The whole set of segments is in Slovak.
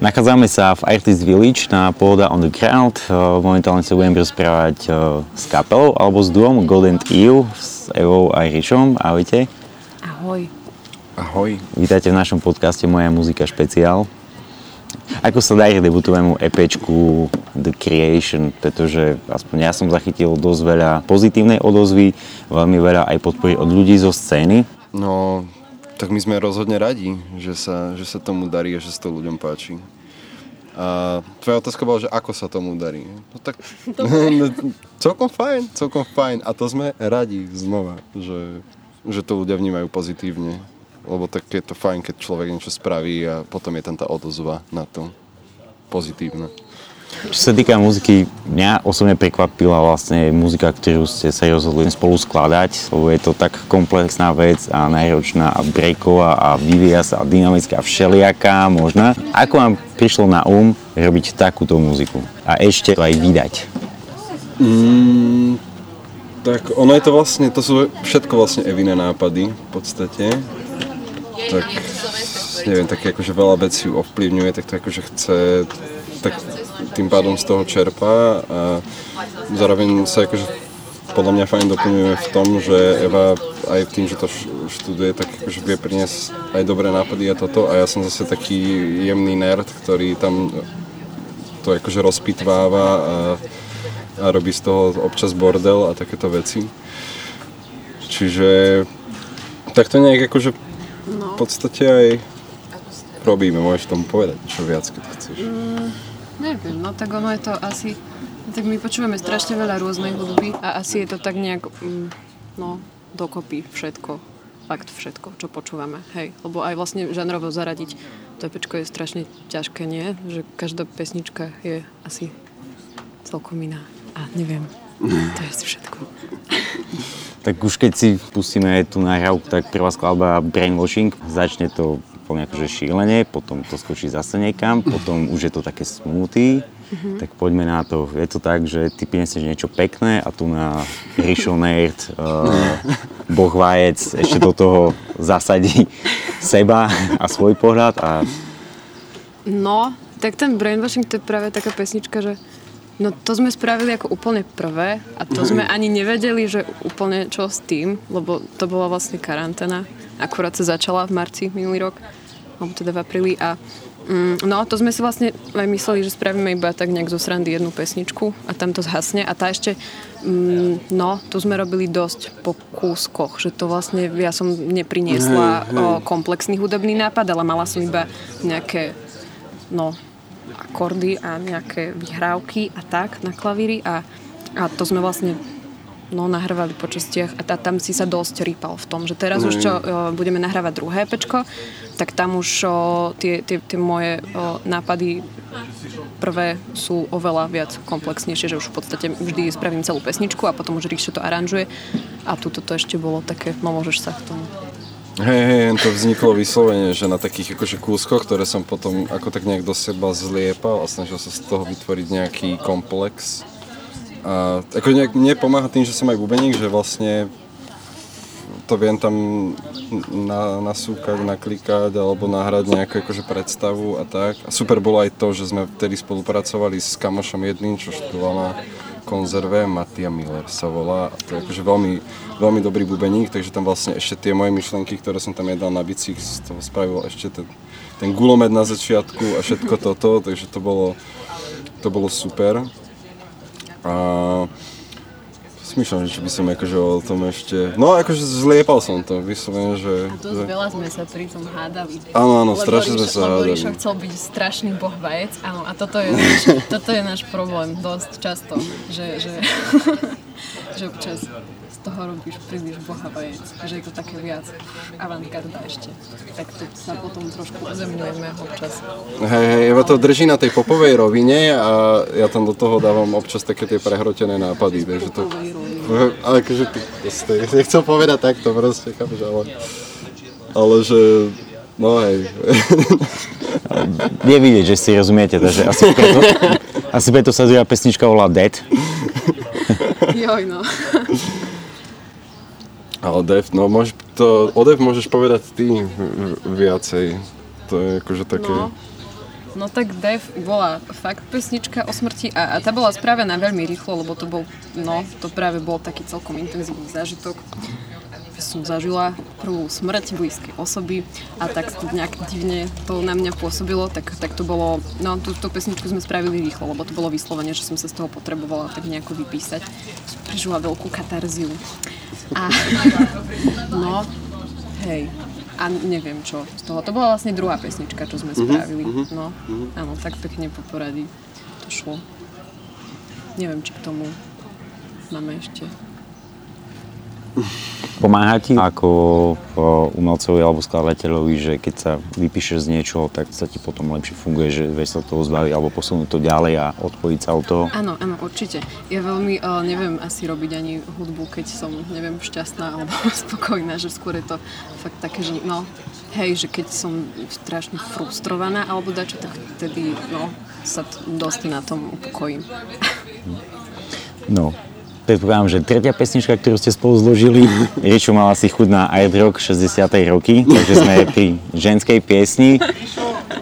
Nachádzame sa v Artist Village na Pohoda on the Ground. Eh, momentálne sa budem rozprávať eh, s kapelou alebo s duom Golden Eve s Evou a Rišom. Ahojte. Ahoj. Ahoj. Vítajte v našom podcaste Moja muzika špeciál. Ako sa darí debutovému EPčku The Creation, pretože aspoň ja som zachytil dosť veľa pozitívnej odozvy, veľmi veľa aj podpory od ľudí zo scény. No, tak my sme rozhodne radi, že sa, že sa tomu darí a že sa to ľuďom páči. A tvoja otázka bola, že ako sa tomu darí. No tak celkom fajn, celkom fajn. A to sme radi znova, že, že to ľudia vnímajú pozitívne. Lebo tak je to fajn, keď človek niečo spraví a potom je tam tá odozva na to pozitívna. Čo sa týka muziky, mňa osobne prekvapila vlastne muzika, ktorú ste sa rozhodli spolu skladať, lebo je to tak komplexná vec a náročná a breaková a vyvíja sa a dynamická a všelijaká možná. Ako vám prišlo na um robiť takúto muziku a ešte to aj vydať? Mm, tak ono je to vlastne, to sú všetko vlastne Eviné nápady v podstate. Tak neviem, také akože veľa vecí ovplyvňuje, tak to akože chce tak tým pádom z toho čerpá a zároveň sa akože podľa mňa fajn doplňuje v tom, že Eva aj tým, že to študuje, tak akože vie priniesť aj dobré nápady a toto a ja som zase taký jemný nerd, ktorý tam to akože rozpitváva a, a robí z toho občas bordel a takéto veci. Čiže tak to nejak akože v podstate aj robíme, môžeš tomu povedať čo viac, keď chceš. Mm. Neviem, no tak ono je to asi... Tak my počúvame strašne veľa rôznej hudby a asi je to tak nejak, mm, no, dokopy všetko. Fakt všetko, čo počúvame, hej. Lebo aj vlastne žanrovo zaradiť to pečko je strašne ťažké, nie? Že každá pesnička je asi celkom iná. A neviem, to je všetko. Tak už keď si pustíme tú nahrávku, tak prvá skladba Brainwashing, začne to úplne akože šílenie, potom to skočí zase niekam, potom už je to také smutý, mm-hmm. tak poďme na to. Je to tak, že ty prinesieš niečo pekné a tu na Rišo Nerd, uh, Boh Vajec ešte do toho zasadí seba a svoj pohľad a... No, tak ten brainwashing to je práve taká pesnička, že No to sme spravili ako úplne prvé a to sme ani nevedeli, že úplne čo s tým, lebo to bola vlastne karanténa. Akurát sa začala v marci minulý rok alebo teda v apríli a mm, no to sme si vlastne aj mysleli, že spravíme iba tak nejak zo srandy jednu pesničku a tam to zhasne a tá ešte mm, no, tu sme robili dosť po kúskoch, že to vlastne ja som nepriniesla hej, hej. Komplexný hudobný nápad, ale mala som iba nejaké no, akordy a nejaké vyhrávky a tak na klavíri a, a to sme vlastne no, nahrávali po častiach a tam si sa dosť rýpal v tom, že teraz už čo budeme nahrávať druhé pečko, tak tam už o, tie, tie, tie moje o, nápady prvé sú oveľa viac komplexnejšie, že už v podstate vždy spravím celú pesničku a potom už Ríšo to aranžuje a tuto to ešte bolo také, no môžeš sa k tomu. Hej, hej, to vzniklo vyslovene, že na takých akože kúskoch, ktoré som potom ako tak nejak do seba zliepal a snažil sa z toho vytvoriť nejaký komplex a ako nejak mne pomáha tým, že som aj bubeník, že vlastne to viem tam na, nasúkať, naklikať alebo nahrať nejakú akože predstavu a tak. A super bolo aj to, že sme vtedy spolupracovali s kamošom jedným, čo študoval na konzerve, Matia Miller sa volá. A to je akože veľmi, veľmi dobrý bubeník, takže tam vlastne ešte tie moje myšlenky, ktoré som tam jedal na bicích, z toho spravil ešte ten, ten gulomet na začiatku a všetko toto, takže to bolo, to bolo super. A Smýšľam, že či by som akože o tom ešte... No akože zliepal som to, vyslovene, že... A dosť že... veľa sme sa pri tom hádali. Áno, áno, strašne sme sa hádali. Lebo chcel byť strašný boh vajec, áno, a toto je, náš, toto je náš problém dosť často, že, že, že občas toho robíš príliš bohavajec, že je to také viac avantgarda ešte. Tak to sa potom trošku uzemňujeme občas. Hej, hej, Eva to drží na tej popovej rovine a ja tam do toho dávam občas také tie prehrotené nápady. Takže to, ale akože ty, proste, nechcem povedať takto proste, chápeš, ale, ale že No hej. Je vidieť, že si rozumiete, takže asi preto, asi preto sa druhá pesnička volá Dead. Joj, no. Ale Dev, no môž, to, o Dev môžeš povedať ty viacej. To je akože také... No. No tak Dave bola fakt pesnička o smrti a, a tá bola spravená veľmi rýchlo, lebo to bol, no, to práve bol taký celkom intenzívny zážitok. Som zažila prvú smrť blízkej osoby a tak to nejak divne to na mňa pôsobilo, tak, tak to bolo, no tú, tú pesničku sme spravili rýchlo, lebo to bolo vyslovene, že som sa z toho potrebovala tak nejako vypísať. Prežila veľkú katarziu. A, no, hej, a neviem čo z toho. To bola vlastne druhá pesnička, čo sme spravili. Mm-hmm. No, mm-hmm. áno, tak pekne po poradí to šlo. Neviem, či k tomu máme ešte Pomáha ti ako umelcovi alebo skladateľovi, že keď sa vypíšeš z niečoho, tak sa ti potom lepšie funguje, že vieš sa toho zbaviť alebo posunúť to ďalej a odpojiť sa od toho? Áno, áno, určite. Ja veľmi uh, neviem asi robiť ani hudbu, keď som, neviem, šťastná alebo spokojná, že skôr je to fakt také, že no, hej, že keď som strašne frustrovaná alebo dačo, tak vtedy, no, sa dosť na tom upokojím. No, predpokladám, že tretia pesnička, ktorú ste spolu zložili, Riečo mal asi chuť na Art Rock 60. roky, takže sme pri ženskej piesni.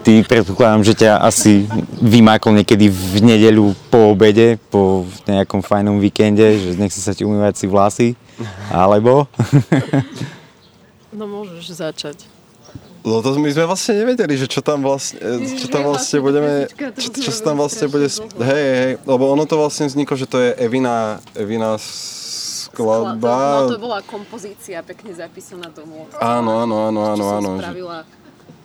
Ty predpokladám, že ťa asi vymákol niekedy v nedeľu po obede, po nejakom fajnom víkende, že nechce sa ti umývať si vlasy, alebo? No môžeš začať. No to my sme vlastne nevedeli, že čo tam vlastne, čo tam vlastne budeme, čo, čo sa tam vlastne bude, hej, hej, lebo ono to vlastne vzniklo, že to je Evina, Evina skladba. No to bola kompozícia pekne zapísaná domov. Áno, áno, áno, áno, áno. Spravila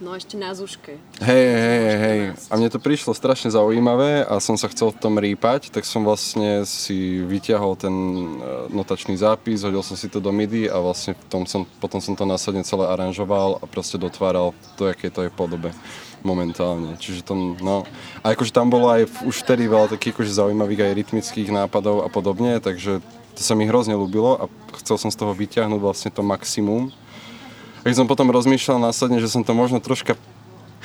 No ešte na Zuške. Hej, hej, hej. A mne to prišlo strašne zaujímavé a som sa chcel v tom rýpať, tak som vlastne si vyťahol ten e, notačný zápis, hodil som si to do MIDI a vlastne v tom som, potom som to následne celé aranžoval a proste dotváral to, aké to je podobe momentálne. Čiže to, no... A akože tam bolo aj už vtedy veľa takých akože zaujímavých aj rytmických nápadov a podobne, takže to sa mi hrozne ľúbilo a chcel som z toho vyťahnuť vlastne to maximum keď som potom rozmýšľal následne, že som to možno troška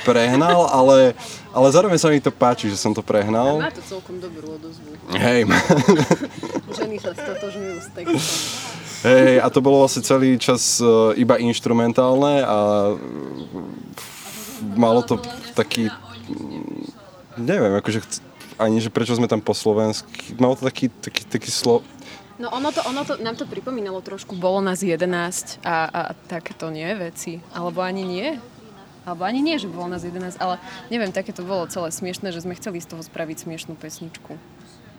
prehnal, ale, ale zároveň sa mi to páči, že som to prehnal. Má to celkom dobrú odozvu. Hej. Ženy sa stotožňujú s textom. Hej, a to bolo vlastne celý čas uh, iba instrumentálne a malo to taký, neviem, akože ani, že prečo sme tam po slovensky, malo to taký, taký, taký slo, No ono to, ono to, nám to pripomínalo trošku, bolo nás 11 a, a takéto nie veci. Alebo ani nie. Alebo ani nie, že bolo nás 11, ale neviem, také to bolo celé smiešné, že sme chceli z toho spraviť smiešnú pesničku.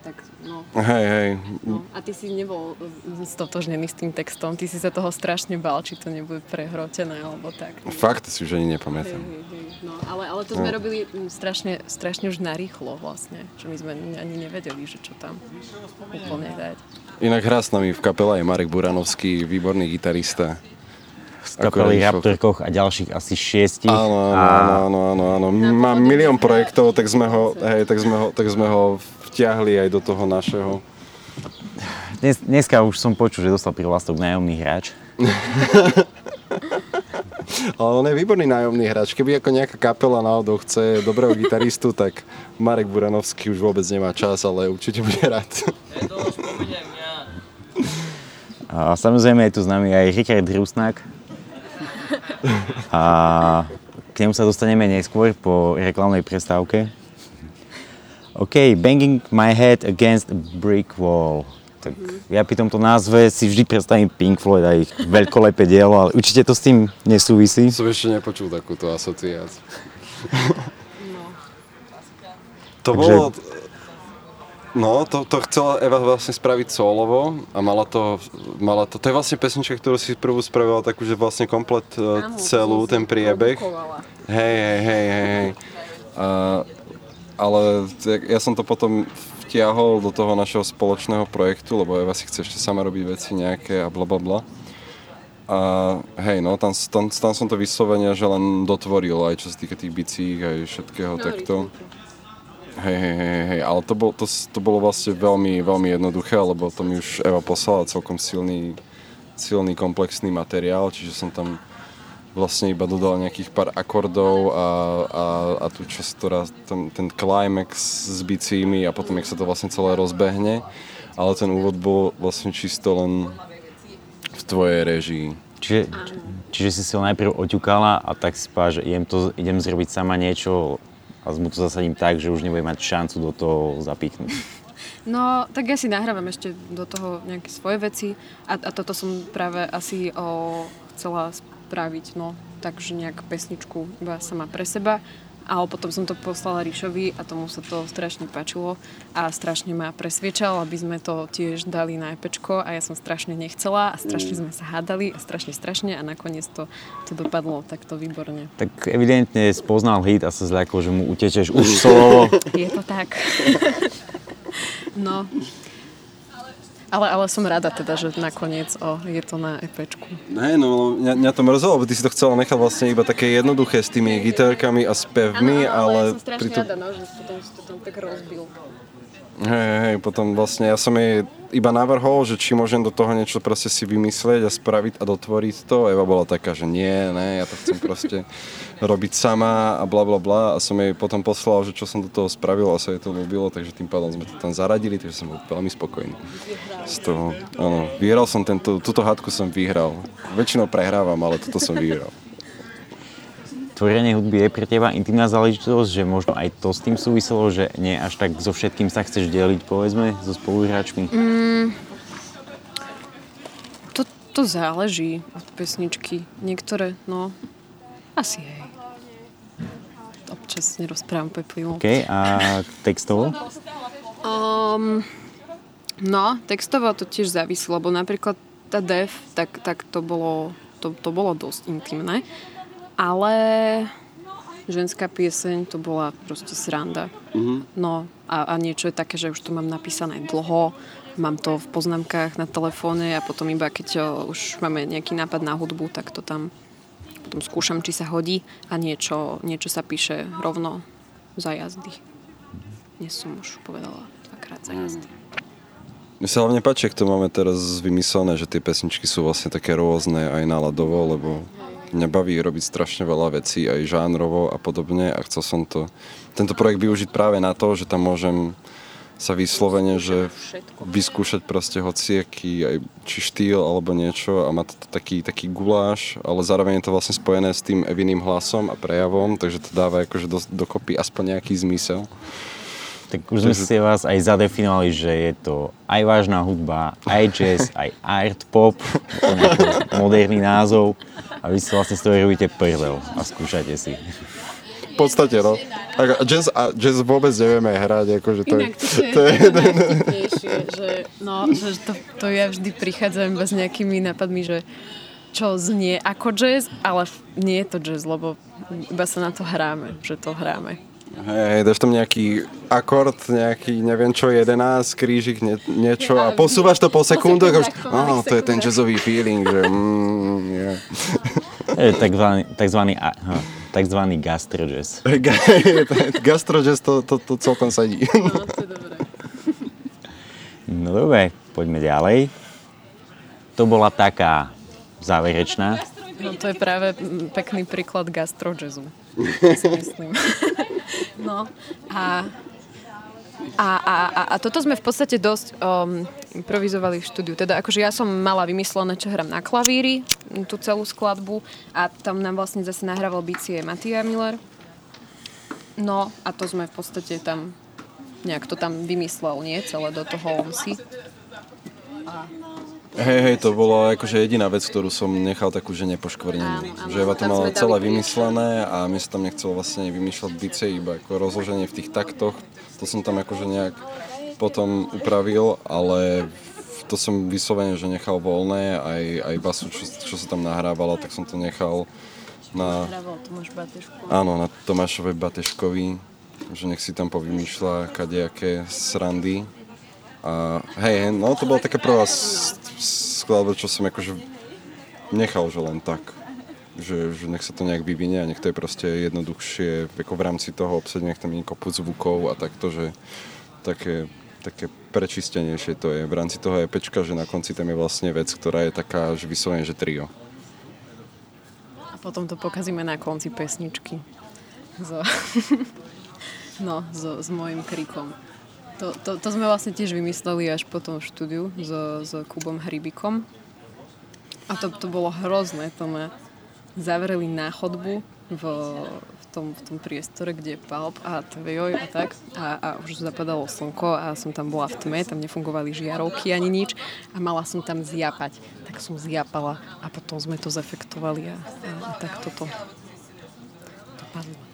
Tak, no. Hej, hej. No. A ty si nebol stotožnený s tým textom, ty si sa toho strašne bal, či to nebude prehrotené, alebo tak. Fakt si už ani nepamätám. Hej, hej, hej. No, ale, ale to sme no. robili strašne, strašne už narýchlo vlastne, že my sme ani nevedeli, že čo tam úplne dať. Inak hrá s nami v kapele aj Marek Buranovský, výborný gitarista. Z kapely Raptorkoch a ďalších asi šiestich. Áno, áno, áno, áno, áno, áno. Má milión projektov, tak sme ho, hej, tak sme ho, tak sme ho vtiahli aj do toho našeho. Dnes, dneska už som počul, že dostal privlastok nájomný hráč. Ale on je výborný nájomný hráč. Keby ako nejaká kapela náhodou chce dobrého gitaristu, tak Marek Buranovský už vôbec nemá čas, ale určite bude rád. A samozrejme je tu s nami aj Richard Rusnák. A k nemu sa dostaneme neskôr po reklamnej prestávke. OK, banging my head against a brick wall. Tak ja pri tomto názve si vždy predstavím Pink Floyd a ich veľkolepé dielo, ale určite to s tým nesúvisí. Som ešte nepočul takúto asociáciu. No. To Takže... bolo, No, to, to chcela Eva vlastne spraviť solovo a mala to, mala to, to je vlastne pesnička, ktorú si prvú spravila takú, že vlastne komplet uh, celú, ten priebeh. Hej, hej, hej, hej, hej. Ale ja som to potom vtiahol do toho našeho spoločného projektu, lebo Eva si chce ešte sama robiť veci nejaké a bla bla bla. A hej, no, tam, tam, tam som to vyslovene, že len dotvoril aj čo sa týka tých bicích, aj všetkého no, takto. Hej, hej, hej, hej, ale to, bol, to, to bolo vlastne veľmi, veľmi jednoduché, lebo to mi už Eva poslala celkom silný, silný komplexný materiál, čiže som tam vlastne iba dodal nejakých pár akordov a, a, a tú časť, ktorá, ten, ten climax s bicími a potom, jak sa to vlastne celé rozbehne, ale ten úvod bol vlastne čisto len v tvojej režii. Čiže, čiže si si ho najprv oťukala a tak si povedala, že idem, to, idem zrobiť sama niečo a mu to zasadím tak, že už nebude mať šancu do toho zapichnúť. No, tak ja si nahrávam ešte do toho nejaké svoje veci a, a toto som práve asi o, chcela spraviť, no, takže nejak pesničku iba sama pre seba a potom som to poslala Ríšovi a tomu sa to strašne páčilo a strašne ma presviečal, aby sme to tiež dali na EPčko a ja som strašne nechcela a strašne sme sa hádali a strašne, strašne a nakoniec to, to dopadlo takto výborne. Tak evidentne spoznal hit a sa zľakol, že mu utečeš už solovo. Je to tak. no, ale, ale som rada teda, že nakoniec o, je to na EPčku. Ne, no mňa, mňa to mrzelo, lebo ty si to chcela nechať vlastne iba také jednoduché s tými gitárkami a spevmi, ano, ale... ale... Ja som strašne rada, no, že potom si to tam tak rozbil. Hej, hej, potom vlastne ja som jej iba navrhol, že či môžem do toho niečo proste si vymyslieť a spraviť a dotvoriť to. Eva bola taká, že nie, ne, ja to chcem proste robiť sama a bla bla bla a som jej potom poslal, že čo som do toho spravil a sa jej to ľúbilo, takže tým pádom sme to tam zaradili, takže som bol veľmi spokojný. Z toho, áno, vyhral som tento, túto hádku som vyhral. Väčšinou prehrávam, ale toto som vyhral tvorenie hudby je pre teba intimná záležitosť, že možno aj to s tým súviselo, že nie až tak so všetkým sa chceš deliť, povedzme, so spoluhráčmi? Mm, to, to záleží od pesničky. Niektoré, no, asi hej. Občas nerozprávam peplivo. OK, a textovo? Um, no, textovo to tiež závisí, lebo napríklad tá def, tak, tak to bolo to, to bolo dosť intimné. Ale ženská pieseň to bola proste sranda. Uh-huh. No a, a niečo je také, že už to mám napísané dlho, mám to v poznámkach na telefóne a potom iba keď o, už máme nejaký nápad na hudbu, tak to tam potom skúšam, či sa hodí a niečo, niečo sa píše rovno za jazdy. Dnes som už povedala dvakrát za jazdy. Mne sa hlavne páči, ak to máme teraz vymyslené, že tie pesničky sú vlastne také rôzne aj náladovo, lebo mňa baví robiť strašne veľa vecí, aj žánrovo a podobne a chcel som to, tento projekt využiť práve na to, že tam môžem sa vyslovene, že vyskúšať proste hociaký, aj či štýl alebo niečo a má to taký, taký guláš, ale zároveň je to vlastne spojené s tým Eviným hlasom a prejavom, takže to dáva akože do, dokopy aspoň nejaký zmysel. Tak už sme si vás aj zadefinovali, že je to aj vážna hudba, aj jazz, aj art pop, moderný názov a vy si vlastne z toho robíte prdel a skúšate si. V podstate, no. Tak jazz, a jazz vôbec nevieme hrať, akože to Inak, to je, to je, to je že, no, že to, to ja vždy prichádzam iba s nejakými nápadmi, že čo znie ako jazz, ale nie je to jazz, lebo iba sa na to hráme, že to hráme. Hej, dáš tam nejaký akord, nejaký, neviem čo, 11, krížik, nie, niečo a posúvaš to po sekundu a už, oh, to je ten jazzový feeling, že mm, yeah. Je takzvaný, takzvaný, takzvaný gastrojazz. gastrojazz to, to, to celkom sedí. No, to je dobré. No dobre, poďme ďalej. To bola taká záverečná. No to je práve pekný príklad gastrojazzu, myslím. No a, a, a, a, a toto sme v podstate dosť um, improvizovali v štúdiu. Teda akože ja som mala vymyslené, čo hrám na klavíri, tú celú skladbu a tam nám vlastne zase nahrával bicie Matia Miller. No a to sme v podstate tam nejak to tam vymyslel, nie? Celé do toho on si. A Hej, hej, to bola akože jediná vec, ktorú som nechal takú, že nepoškvrnenú. Že Eva to mala celé vymyslené a mi sa tam nechcelo vlastne vymýšľať bicie, iba ako rozloženie v tých taktoch. To som tam akože nejak potom upravil, ale to som vyslovene, že nechal voľné, aj, aj basu, čo, čo sa tam nahrávala, tak som to nechal na... Tomáš Áno, na Tomášovej Bateškovi, že nech si tam povymýšľa kadejaké srandy. A hej, no to bola taká prvá skladba, čo som akože nechal, že len tak. Že, že nech sa to nejak vyvinie a nech to je proste jednoduchšie, ako v rámci toho obsať, nech tam nie kopú zvukov a takto, že také, také prečistenejšie to je. V rámci toho EPčka, že na konci tam je vlastne vec, ktorá je taká, že vyslovene, že trio. A potom to pokazíme na konci pesničky. So. no, so, s mojim krikom. To, to, to sme vlastne tiež vymysleli až po tom štúdiu s, s Kubom Hrybikom. A to, to bolo hrozné, to ma zavreli na chodbu v, v, tom, v tom priestore, kde je palp a tvojoj a tak. A, a už zapadalo slnko a som tam bola v tme, tam nefungovali žiarovky ani nič a mala som tam zjapať. Tak som zjapala a potom sme to zefektovali a, a, a tak toto dopadlo.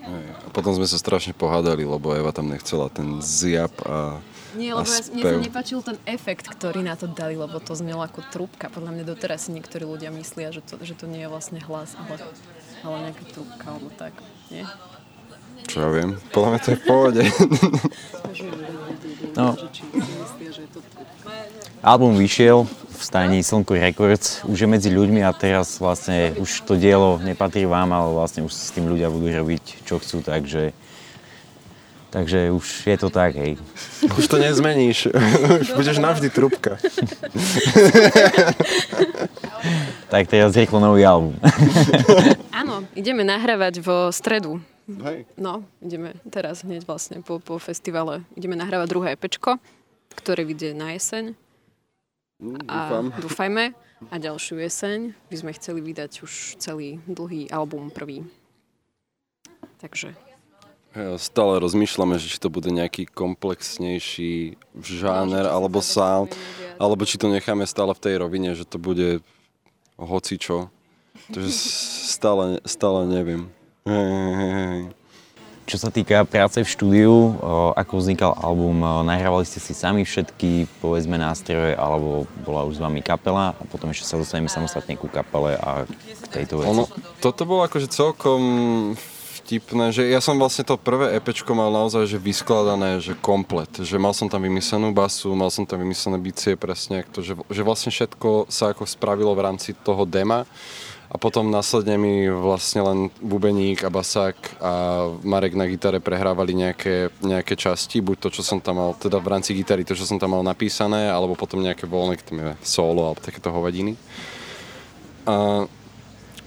A potom sme sa strašne pohádali, lebo Eva tam nechcela ten zjap a nie, lebo ja, mne sa nepačil ten efekt, ktorý na to dali, lebo to znelo ako trúbka. Podľa mňa doteraz si niektorí ľudia myslia, že to, že to nie je vlastne hlas, ale, ale nejaká trúbka, alebo tak. Nie? Čo ja viem? Podľa mňa to je v pohode. No. Album vyšiel v stajni Slnko Records, už je medzi ľuďmi a teraz vlastne už to dielo nepatrí vám, ale vlastne už s tým ľudia budú robiť, čo chcú, takže Takže už je to tak, hej. Už to nezmeníš. už budeš navždy trubka. tak teraz rýchlo nový album. Áno, ideme nahrávať vo stredu. Hej. No, ideme teraz hneď vlastne po, po festivale. Ideme nahrávať druhé epečko, ktoré vyjde na jeseň. Mm, a dúfajme. A ďalšiu jeseň by sme chceli vydať už celý dlhý album prvý. Takže Stále rozmýšľame, že či to bude nejaký komplexnejší žáner alebo sound, alebo či to necháme stále v tej rovine, že to bude hocičo. Takže stále, stále neviem. Čo sa týka práce v štúdiu, ako vznikal album, nahrávali ste si sami všetky, povedzme, nástroje, alebo bola už s vami kapela a potom ešte sa dostaneme samostatne ku kapele a k tejto veci? Ono, toto bolo akože celkom vtipné, že ja som vlastne to prvé EPčko mal naozaj že vyskladané, že komplet, že mal som tam vymyslenú basu, mal som tam vymyslené bicie presne, to, že, že vlastne všetko sa ako spravilo v rámci toho dema a potom následne mi vlastne len bubeník a basák a Marek na gitare prehrávali nejaké, nejaké časti, buď to, čo som tam mal, teda v rámci gitary to, čo som tam mal napísané, alebo potom nejaké voľné, solo alebo takéto hovadiny. A,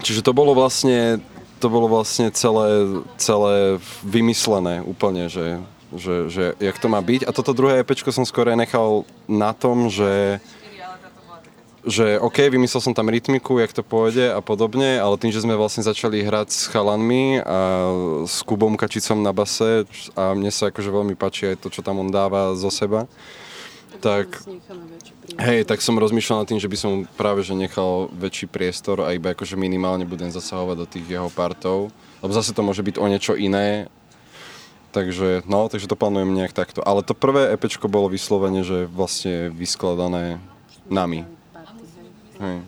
čiže to bolo vlastne to bolo vlastne celé, celé vymyslené úplne, že, že, že jak to má byť. A toto druhé EP som skôr nechal na tom, že že OK, vymyslel som tam rytmiku, jak to pôjde a podobne, ale tým, že sme vlastne začali hrať s chalanmi a s Kubom Kačicom na base a mne sa akože veľmi páči aj to, čo tam on dáva zo seba, tak Hej, tak som rozmýšľal nad tým, že by som práve že nechal väčší priestor a iba akože minimálne budem zasahovať do tých jeho partov. Lebo zase to môže byť o niečo iné. Takže, no, takže to plánujem nejak takto. Ale to prvé EPčko bolo vyslovene, že vlastne vyskladané nami. Hej.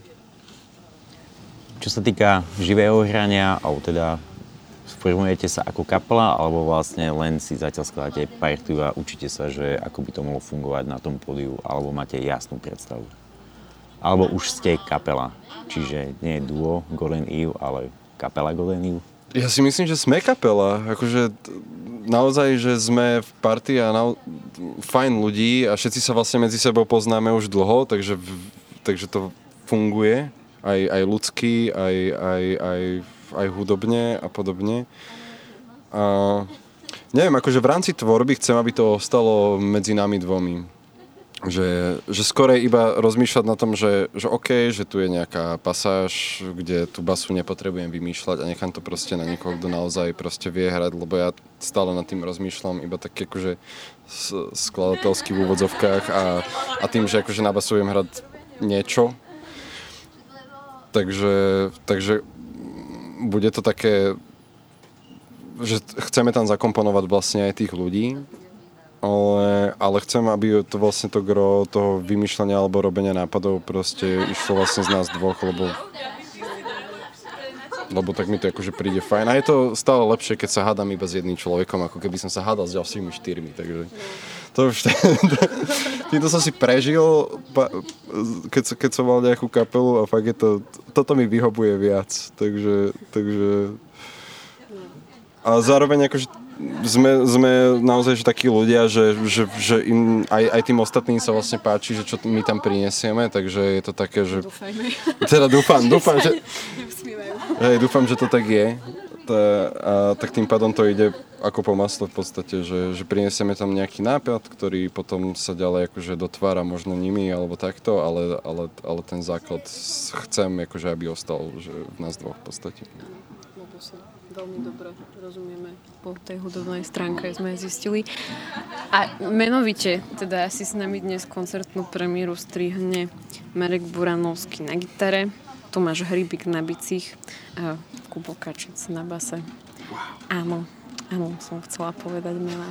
Čo sa týka živého hrania, alebo teda formujete sa ako kapela, alebo vlastne len si zatiaľ skladáte partiu a učíte sa, že ako by to mohlo fungovať na tom pódiu, alebo máte jasnú predstavu? Alebo už ste kapela, čiže nie je duo Golden Eve, ale kapela Golden Eve? Ja si myslím, že sme kapela. Akože naozaj, že sme v partii a na, fajn ľudí a všetci sa vlastne medzi sebou poznáme už dlho, takže, takže to funguje aj, aj ľudský, aj, aj, aj aj hudobne a podobne. A neviem, akože v rámci tvorby chcem, aby to ostalo medzi nami dvomi. Že, že skorej iba rozmýšľať na tom, že, že OK, že tu je nejaká pasáž, kde tú basu nepotrebujem vymýšľať a nechám to proste na niekoho, kto naozaj proste vie hrať, lebo ja stále nad tým rozmýšľam iba tak akože skladateľský v úvodzovkách a, a tým, že akože na basu viem hrať niečo. Takže, takže bude to také, že chceme tam zakomponovať vlastne aj tých ľudí, ale, ale chcem, aby to vlastne to gro toho vymýšľania alebo robenia nápadov proste išlo vlastne z nás dvoch, lebo lebo tak mi to akože príde fajn. A je to stále lepšie, keď sa hádam iba s jedným človekom, ako keby som sa hádal s ďalšími štyrmi, takže to už týmto som si prežil, keď, keď som mal nejakú kapelu a fakt je to, toto mi vyhovuje viac, takže, takže a zároveň akože sme, sme naozaj že takí ľudia, že, že, že im aj, aj tým ostatným sa vlastne páči, že čo my tam prinesieme, takže je to také, že... Dúfajme. Teda dúfam, dúfam, že... Hej, dúfam, že to tak je. Tá, a tak tým pádom to ide ako po masle v podstate, že, že prinesieme tam nejaký nápad, ktorý potom sa ďalej akože dotvára možno nimi alebo takto, ale, ale, ale ten základ chcem, akože aby ostal že v nás dvoch v podstate. Veľmi dobre rozumieme po tej hudobnej stránke, sme zistili. A menovite, teda asi s nami dnes koncertnú premiéru strihne Marek Buranovský na gitare, Tomáš Hrybik na bicích a Kubo Kačic na base. Wow. Áno, áno, som chcela povedať mená.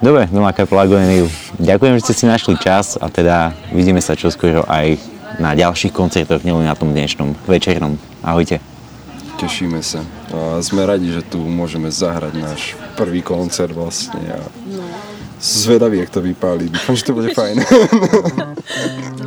Dobre, kapela Goeniu, ďakujem, že ste si našli čas a teda vidíme sa čoskoro aj na ďalších koncertoch, nielen na tom dnešnom večernom. Ahojte. Tešíme sa. A sme radi, že tu môžeme zahrať náš prvý koncert vlastne. A... No zvedavý, jak to vypáli. Dúfam, že to bude fajn.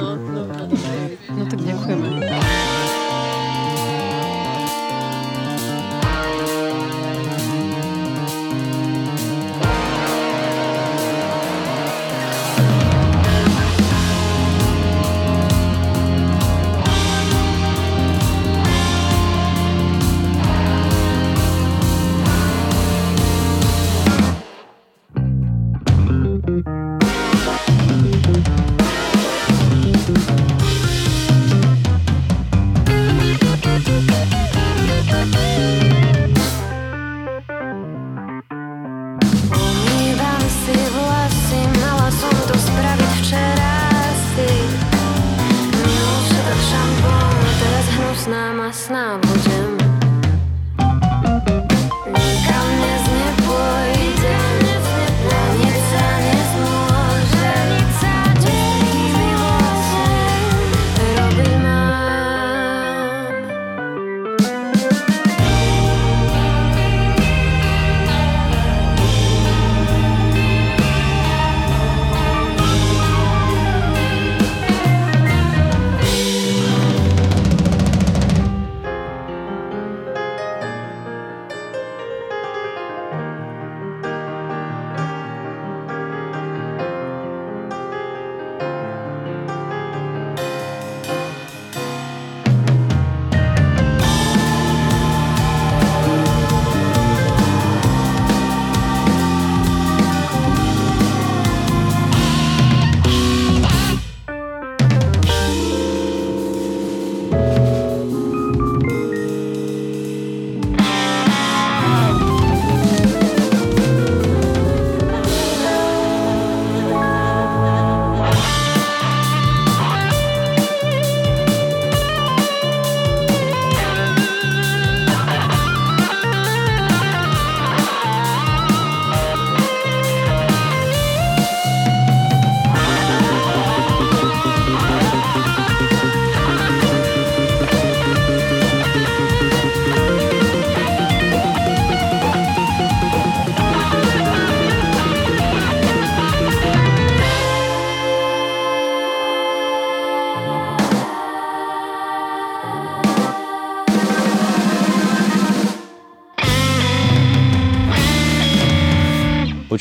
snub.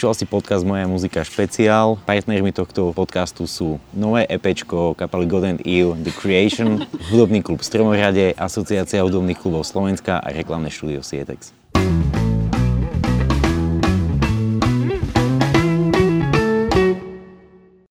Počúval si podcast Moja muzika špeciál. Partnermi tohto podcastu sú nové EPčko kapely God and Eve, The Creation, hudobný klub Stromohrade, Asociácia hudobných klubov Slovenska a reklamné štúdio Sietex.